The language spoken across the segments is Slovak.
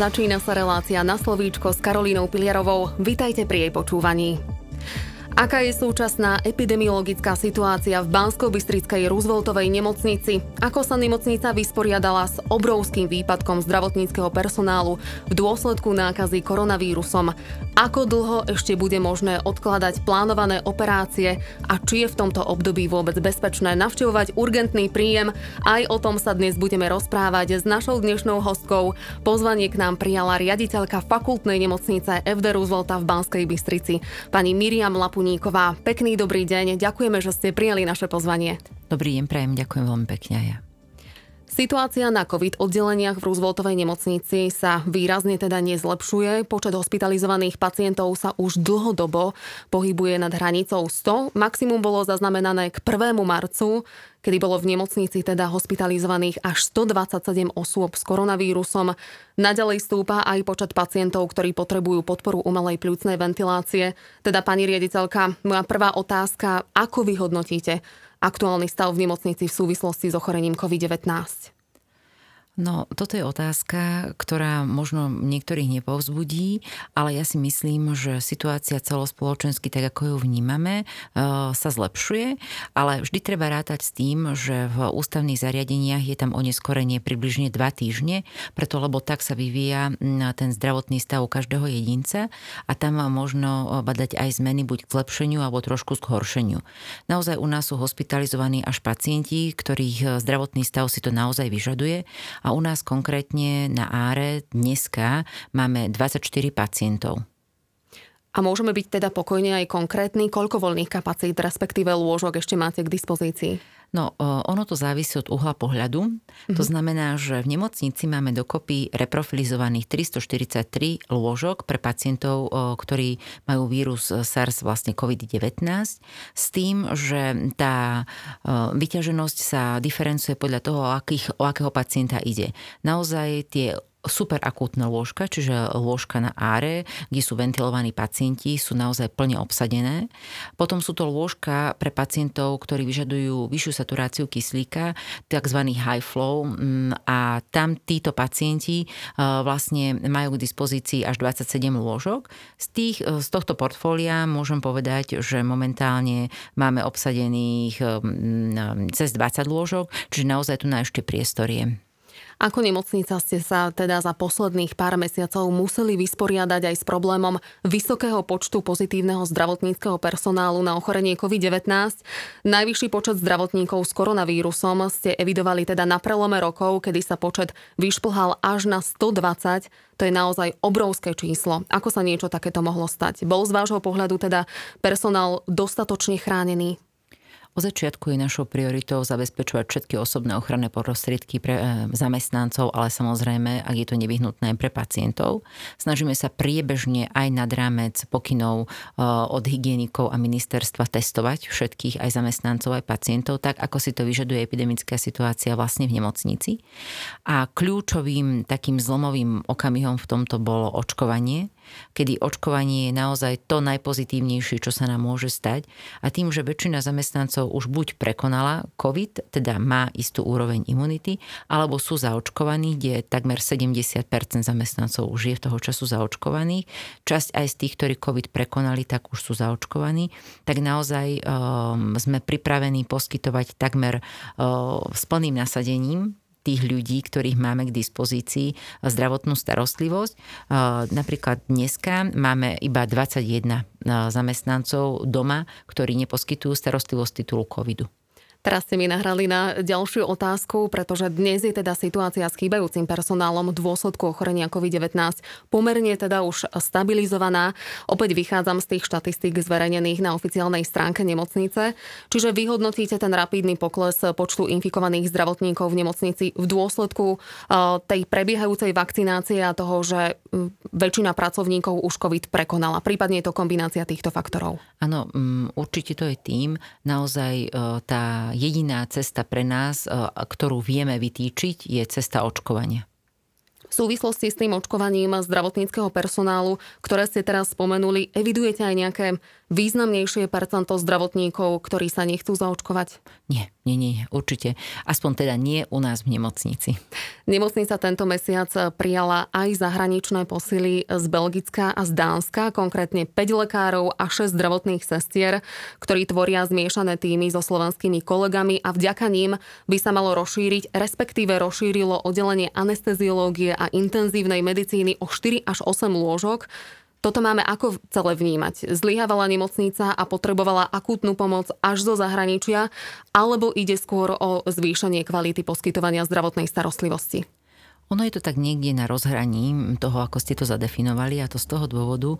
Začína sa relácia na slovíčko s Karolínou Piliarovou. Vítajte pri jej počúvaní. Aká je súčasná epidemiologická situácia v Bansko-Bystrickej Rooseveltovej nemocnici? Ako sa nemocnica vysporiadala s obrovským výpadkom zdravotníckého personálu v dôsledku nákazy koronavírusom? Ako dlho ešte bude možné odkladať plánované operácie a či je v tomto období vôbec bezpečné navštevovať urgentný príjem? Aj o tom sa dnes budeme rozprávať s našou dnešnou hostkou. Pozvanie k nám prijala riaditeľka fakultnej nemocnice FD Roosevelta v Banskej Bystrici, pani Miriam Lapu Puníková. Pekný dobrý deň, ďakujeme, že ste prijali naše pozvanie. Dobrý deň, prajem, ďakujem veľmi pekne aj ja. Situácia na COVID oddeleniach v Rooseveltovej nemocnici sa výrazne teda nezlepšuje. Počet hospitalizovaných pacientov sa už dlhodobo pohybuje nad hranicou 100. Maximum bolo zaznamenané k 1. marcu, kedy bolo v nemocnici teda hospitalizovaných až 127 osôb s koronavírusom. Naďalej stúpa aj počet pacientov, ktorí potrebujú podporu umelej pľúcnej ventilácie. Teda pani riaditeľka, moja prvá otázka, ako vyhodnotíte aktuálny stav v nemocnici v súvislosti s ochorením COVID-19? No, toto je otázka, ktorá možno niektorých nepovzbudí, ale ja si myslím, že situácia celospoločensky, tak ako ju vnímame, e, sa zlepšuje, ale vždy treba rátať s tým, že v ústavných zariadeniach je tam oneskorenie približne dva týždne, preto lebo tak sa vyvíja ten zdravotný stav každého jedinca a tam možno badať aj zmeny buď k zlepšeniu alebo trošku k horšeniu. Naozaj u nás sú hospitalizovaní až pacienti, ktorých zdravotný stav si to naozaj vyžaduje a u nás konkrétne na Áre dneska máme 24 pacientov. A môžeme byť teda pokojne aj konkrétni, koľko voľných kapacít, respektíve lôžok ešte máte k dispozícii? No, ono to závisí od uhla pohľadu. Mm-hmm. To znamená, že v nemocnici máme dokopy reprofilizovaných 343 lôžok pre pacientov, ktorí majú vírus SARS, vlastne COVID-19, s tým, že tá vyťaženosť sa diferencuje podľa toho, o, akých, o akého pacienta ide. Naozaj tie super akútne lôžka, čiže lôžka na áre, kde sú ventilovaní pacienti, sú naozaj plne obsadené. Potom sú to lôžka pre pacientov, ktorí vyžadujú vyššiu saturáciu kyslíka, tzv. high flow mm, a tam títo pacienti e, vlastne majú k dispozícii až 27 lôžok. Z, tých, e, z tohto portfólia môžem povedať, že momentálne máme obsadených e, cez 20 lôžok, čiže naozaj tu na ešte priestor je. Ako nemocnica ste sa teda za posledných pár mesiacov museli vysporiadať aj s problémom vysokého počtu pozitívneho zdravotníckého personálu na ochorenie COVID-19. Najvyšší počet zdravotníkov s koronavírusom ste evidovali teda na prelome rokov, kedy sa počet vyšplhal až na 120. To je naozaj obrovské číslo. Ako sa niečo takéto mohlo stať? Bol z vášho pohľadu teda personál dostatočne chránený? Od začiatku je našou prioritou zabezpečovať všetky osobné ochranné prostriedky pre e, zamestnancov, ale samozrejme, ak je to nevyhnutné pre pacientov. Snažíme sa priebežne aj nad rámec pokynov e, od hygienikov a ministerstva testovať všetkých aj zamestnancov, aj pacientov, tak ako si to vyžaduje epidemická situácia vlastne v nemocnici. A kľúčovým takým zlomovým okamihom v tomto bolo očkovanie, kedy očkovanie je naozaj to najpozitívnejšie, čo sa nám môže stať. A tým, že väčšina zamestnancov už buď prekonala COVID, teda má istú úroveň imunity, alebo sú zaočkovaní, kde takmer 70% zamestnancov už je v toho času zaočkovaných. Časť aj z tých, ktorí COVID prekonali, tak už sú zaočkovaní. Tak naozaj um, sme pripravení poskytovať takmer uh, s plným nasadením tých ľudí, ktorých máme k dispozícii zdravotnú starostlivosť. Napríklad dneska máme iba 21 zamestnancov doma, ktorí neposkytujú starostlivosť titulu covidu. Teraz ste mi nahrali na ďalšiu otázku, pretože dnes je teda situácia s chýbajúcim personálom v dôsledku ochorenia COVID-19 pomerne teda už stabilizovaná. Opäť vychádzam z tých štatistík zverejnených na oficiálnej stránke nemocnice. Čiže vyhodnotíte ten rapidný pokles počtu infikovaných zdravotníkov v nemocnici v dôsledku tej prebiehajúcej vakcinácie a toho, že väčšina pracovníkov už COVID prekonala. Prípadne je to kombinácia týchto faktorov. Áno, určite to je tým. Naozaj e, tá jediná cesta pre nás, e, ktorú vieme vytýčiť, je cesta očkovania. V súvislosti s tým očkovaním zdravotníckého personálu, ktoré ste teraz spomenuli, evidujete aj nejaké významnejšie percento zdravotníkov, ktorí sa nechcú zaočkovať? Nie, nie, nie, určite. Aspoň teda nie u nás v nemocnici. Nemocnica tento mesiac prijala aj zahraničné posily z Belgická a z Dánska, konkrétne 5 lekárov a 6 zdravotných sestier, ktorí tvoria zmiešané týmy so slovenskými kolegami a vďaka ním by sa malo rozšíriť, respektíve rozšírilo oddelenie anesteziológie a intenzívnej medicíny o 4 až 8 lôžok, toto máme ako celé vnímať? Zlyhávala nemocnica a potrebovala akútnu pomoc až zo zahraničia, alebo ide skôr o zvýšenie kvality poskytovania zdravotnej starostlivosti? Ono je to tak niekde na rozhraní toho, ako ste to zadefinovali a to z toho dôvodu, e,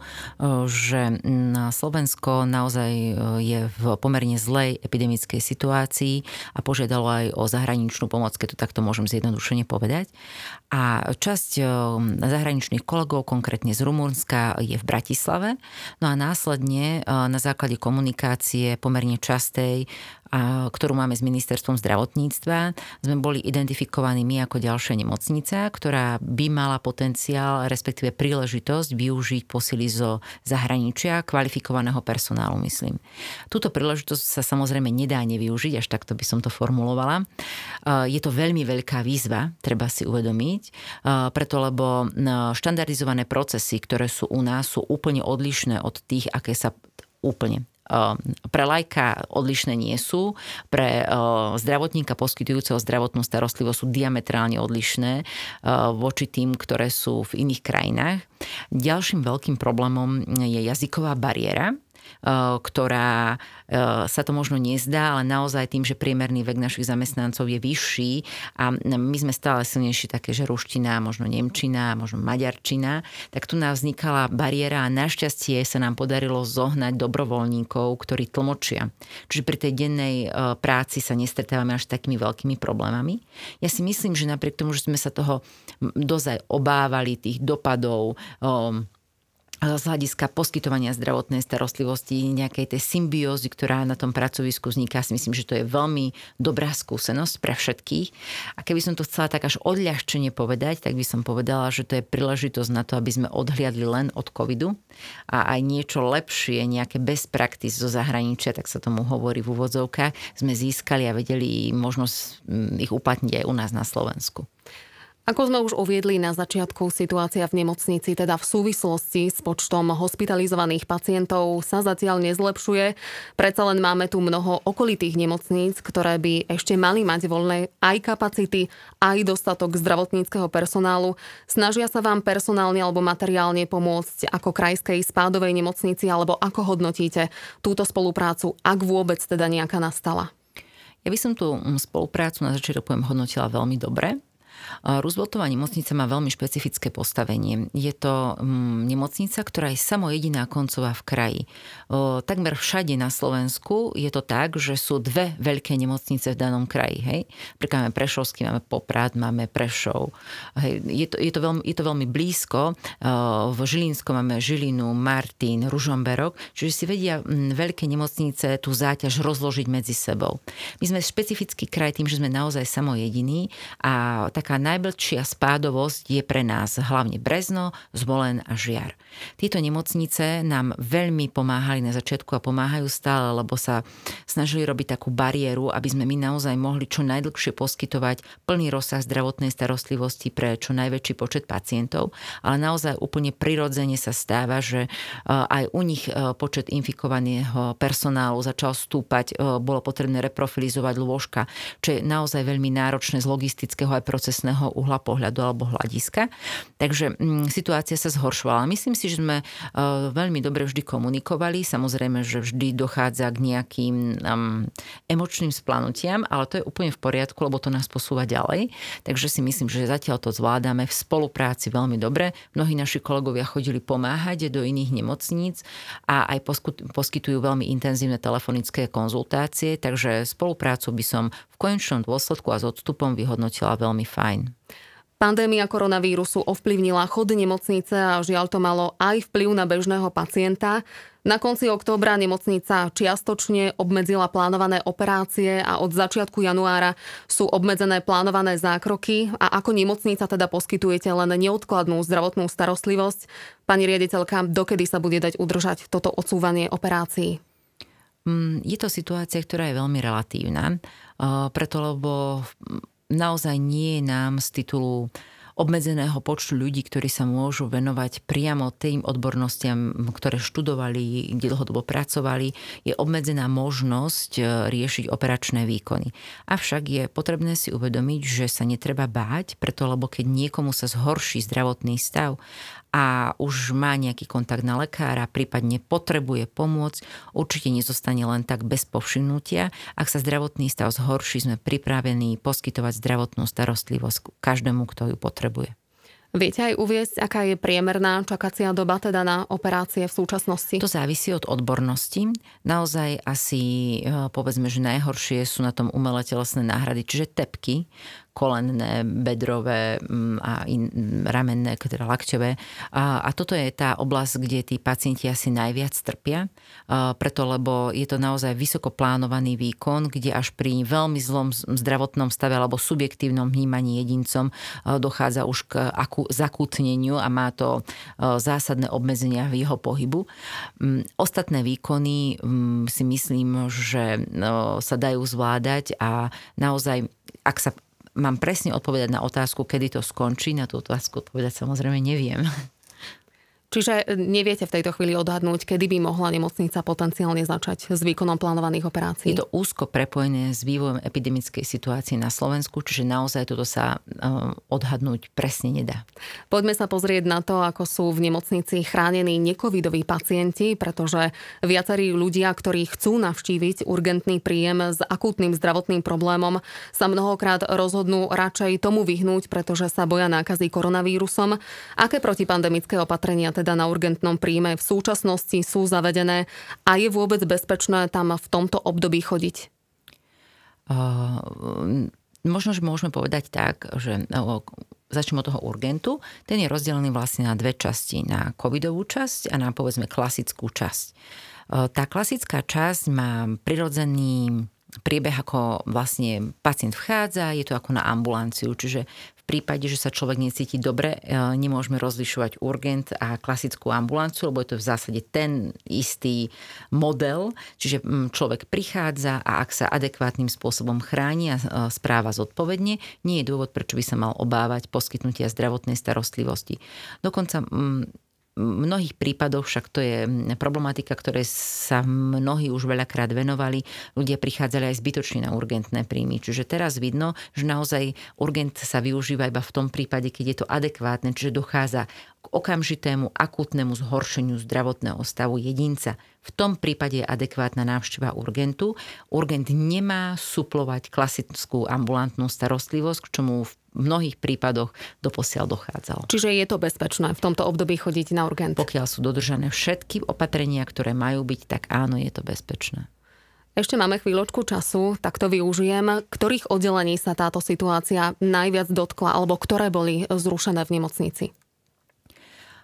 že Slovensko naozaj e, je v pomerne zlej epidemickej situácii a požiadalo aj o zahraničnú pomoc, keď to takto môžem zjednodušene povedať. A časť e, zahraničných kolegov, konkrétne z Rumunska, je v Bratislave. No a následne na základe komunikácie pomerne častej ktorú máme s ministerstvom zdravotníctva, sme boli identifikovaní my ako ďalšia nemocnica, ktorá by mala potenciál, respektíve príležitosť využiť posily zo zahraničia, kvalifikovaného personálu, myslím. Túto príležitosť sa samozrejme nedá nevyužiť, až takto by som to formulovala. Je to veľmi veľká výzva, treba si uvedomiť, preto lebo štandardizované procesy, ktoré sú u nás, sú úplne odlišné od tých, aké sa úplne Ehm, pre lajka odlišné nie sú, pre ehm, zdravotníka poskytujúceho zdravotnú starostlivosť sú diametrálne odlišné ehm, voči tým, ktoré sú v iných krajinách. Ďalším veľkým problémom je jazyková bariéra, ktorá eh, sa to možno nezdá, ale naozaj tým, že priemerný vek našich zamestnancov je vyšší a my sme stále silnejší také, že ruština, možno nemčina, možno maďarčina, tak tu nám vznikala bariéra a našťastie sa nám podarilo zohnať dobrovoľníkov, ktorí tlmočia. Čiže pri tej dennej eh, práci sa nestretávame až takými veľkými problémami. Ja si myslím, že napriek tomu, že sme sa toho dozaj obávali, tých dopadov, z hľadiska poskytovania zdravotnej starostlivosti, nejakej tej symbiózy, ktorá na tom pracovisku vzniká, si myslím, že to je veľmi dobrá skúsenosť pre všetkých. A keby som to chcela tak až odľahčene povedať, tak by som povedala, že to je príležitosť na to, aby sme odhliadli len od covidu a aj niečo lepšie, nejaké best practice zo zahraničia, tak sa tomu hovorí v úvodzovkách, sme získali a vedeli možnosť mm, ich uplatniť aj u nás na Slovensku. Ako sme už uviedli na začiatku, situácia v nemocnici, teda v súvislosti s počtom hospitalizovaných pacientov sa zatiaľ nezlepšuje. Predsa len máme tu mnoho okolitých nemocníc, ktoré by ešte mali mať voľné aj kapacity, aj dostatok zdravotníckého personálu. Snažia sa vám personálne alebo materiálne pomôcť ako krajskej spádovej nemocnici, alebo ako hodnotíte túto spoluprácu, ak vôbec teda nejaká nastala? Ja by som tú spoluprácu na začiatok hodnotila veľmi dobre Rooseveltová nemocnica má veľmi špecifické postavenie. Je to mm, nemocnica, ktorá je samo jediná koncová v kraji. Takmer všade na Slovensku je to tak, že sú dve veľké nemocnice v danom kraji. Hej? Príklad máme Prešovský, máme Poprad, máme Prešov. Hej? Je, to, je, to veľmi, je to veľmi blízko. V Žilinskom máme Žilinu, Martin, Ružomberok, čiže si vedia mm, veľké nemocnice tú záťaž rozložiť medzi sebou. My sme špecifický kraj tým, že sme naozaj samo jediní a taká najblčia spádovosť je pre nás hlavne Brezno, Zvolen a Žiar. Tieto nemocnice nám veľmi pomáhali na začiatku a pomáhajú stále, lebo sa snažili robiť takú bariéru, aby sme my naozaj mohli čo najdlhšie poskytovať plný rozsah zdravotnej starostlivosti pre čo najväčší počet pacientov, ale naozaj úplne prirodzene sa stáva, že e, aj u nich e, počet infikovaného personálu začal stúpať, e, bolo potrebné reprofilizovať lôžka, čo je naozaj veľmi náročné z logistického aj procesného iného uhla pohľadu alebo hľadiska. Takže mm, situácia sa zhoršovala. Myslím si, že sme uh, veľmi dobre vždy komunikovali. Samozrejme, že vždy dochádza k nejakým um, emočným splanutiam, ale to je úplne v poriadku, lebo to nás posúva ďalej. Takže si myslím, že zatiaľ to zvládame v spolupráci veľmi dobre. Mnohí naši kolegovia chodili pomáhať do iných nemocníc a aj poskytujú veľmi intenzívne telefonické konzultácie, takže spoluprácu by som v konečnom dôsledku a s odstupom vyhodnotila veľmi fajn. Pandémia koronavírusu ovplyvnila chod nemocnice a žiaľ to malo aj vplyv na bežného pacienta. Na konci októbra nemocnica čiastočne obmedzila plánované operácie a od začiatku januára sú obmedzené plánované zákroky a ako nemocnica teda poskytujete len neodkladnú zdravotnú starostlivosť. Pani riaditeľka, dokedy sa bude dať udržať toto odsúvanie operácií? Mm, je to situácia, ktorá je veľmi relatívna, preto lebo naozaj nie je nám z titulu obmedzeného počtu ľudí, ktorí sa môžu venovať priamo tým odbornostiam, ktoré študovali, kde dlhodobo pracovali, je obmedzená možnosť e, riešiť operačné výkony. Avšak je potrebné si uvedomiť, že sa netreba báť, preto lebo keď niekomu sa zhorší zdravotný stav a už má nejaký kontakt na lekára, prípadne potrebuje pomôcť, určite nezostane len tak bez povšimnutia. Ak sa zdravotný stav zhorší, sme pripravení poskytovať zdravotnú starostlivosť každému, kto ju potrebuje. Viete aj uviesť, aká je priemerná čakacia doba teda na operácie v súčasnosti? To závisí od odbornosti. Naozaj asi eh, povedzme, že najhoršie sú na tom umelé telesné náhrady, čiže tepky, kolenné, bedrové mm, a in, ramenné, teda lakťové. A, a toto je tá oblasť, kde tí pacienti asi najviac trpia, a preto lebo je to naozaj vysoko plánovaný výkon, kde až pri veľmi zlom zdravotnom stave alebo subjektívnom vnímaní jedincom dochádza už k akú, zakútneniu a má to zásadné obmedzenia v jeho pohybu. Mm, ostatné výkony mm, si myslím, že sa dajú zvládať a naozaj ak sa mám presne odpovedať na otázku, kedy to skončí. Na tú otázku odpovedať samozrejme neviem. Čiže e, neviete v tejto chvíli odhadnúť, kedy by mohla nemocnica potenciálne začať s výkonom plánovaných operácií? Je to úzko prepojené s vývojom epidemickej situácie na Slovensku, čiže naozaj toto sa e, odhadnúť presne nedá. Poďme sa pozrieť na to, ako sú v nemocnici chránení necovidoví pacienti, pretože viacerí ľudia, ktorí chcú navštíviť urgentný príjem s akútnym zdravotným problémom, sa mnohokrát rozhodnú radšej tomu vyhnúť, pretože sa boja nákazy koronavírusom. Aké protipandemické opatrenia teda na urgentnom príjme v súčasnosti sú zavedené a je vôbec bezpečné tam v tomto období chodiť? Uh, možno, že môžeme povedať tak, že uh, začneme od toho urgentu. Ten je rozdelený vlastne na dve časti. Na covidovú časť a na povedzme klasickú časť. Tá klasická časť má prirodzený priebeh, ako vlastne pacient vchádza, je to ako na ambulanciu, čiže prípade, že sa človek necíti dobre, e, nemôžeme rozlišovať urgent a klasickú ambulanciu, lebo je to v zásade ten istý model, čiže mm, človek prichádza a ak sa adekvátnym spôsobom chráni a e, správa zodpovedne, nie je dôvod, prečo by sa mal obávať poskytnutia zdravotnej starostlivosti. Dokonca mm, mnohých prípadoch, však to je problematika, ktoré sa mnohí už veľakrát venovali, ľudia prichádzali aj zbytočne na urgentné príjmy. Čiže teraz vidno, že naozaj urgent sa využíva iba v tom prípade, keď je to adekvátne, čiže dochádza k okamžitému akútnemu zhoršeniu zdravotného stavu jedinca. V tom prípade je adekvátna návšteva urgentu. Urgent nemá suplovať klasickú ambulantnú starostlivosť, k čomu v mnohých prípadoch doposiaľ dochádzalo. Čiže je to bezpečné v tomto období chodiť na urgent? Pokiaľ sú dodržané všetky opatrenia, ktoré majú byť, tak áno, je to bezpečné. Ešte máme chvíľočku času, tak to využijem. Ktorých oddelení sa táto situácia najviac dotkla, alebo ktoré boli zrušené v nemocnici?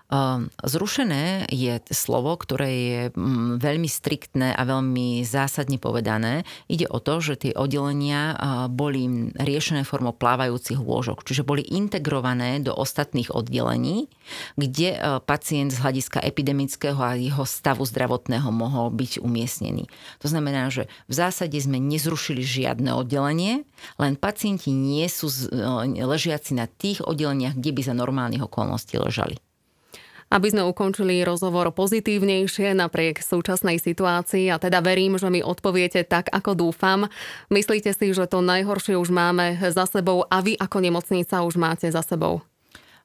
Ehm, zrušené je slovo, ktoré je mm, veľmi striktné a veľmi zásadne povedané. Ide o to, že tie oddelenia boli riešené formou plávajúcich lôžok, čiže boli integrované do ostatných oddelení, kde e, pacient z hľadiska epidemického a jeho stavu zdravotného mohol byť umiestnený. To znamená, že v zásade sme nezrušili žiadne oddelenie, len pacienti nie sú e, ležiaci na tých oddeleniach, kde by za normálnych okolností ležali. Aby sme ukončili rozhovor pozitívnejšie napriek súčasnej situácii a teda verím, že mi odpoviete tak, ako dúfam. Myslíte si, že to najhoršie už máme za sebou a vy ako nemocnica už máte za sebou?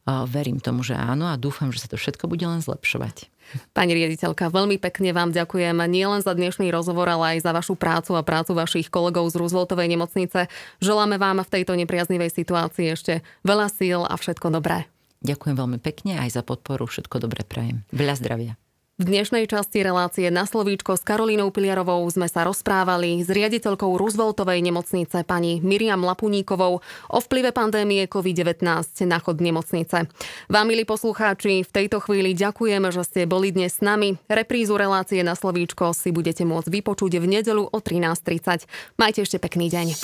Verím tomu, že áno a dúfam, že sa to všetko bude len zlepšovať. Pani riaditeľka, veľmi pekne vám ďakujem nielen za dnešný rozhovor, ale aj za vašu prácu a prácu vašich kolegov z Rooseveltovej nemocnice. Želáme vám v tejto nepriaznivej situácii ešte veľa síl a všetko dobré. Ďakujem veľmi pekne aj za podporu. Všetko dobre prajem. Veľa zdravia. V dnešnej časti relácie na slovíčko s Karolínou Piliarovou sme sa rozprávali s riaditeľkou Rooseveltovej nemocnice pani Miriam Lapuníkovou o vplyve pandémie COVID-19 na chod nemocnice. Vám, milí poslucháči, v tejto chvíli ďakujeme, že ste boli dnes s nami. Reprízu relácie na slovíčko si budete môcť vypočuť v nedelu o 13.30. Majte ešte pekný deň.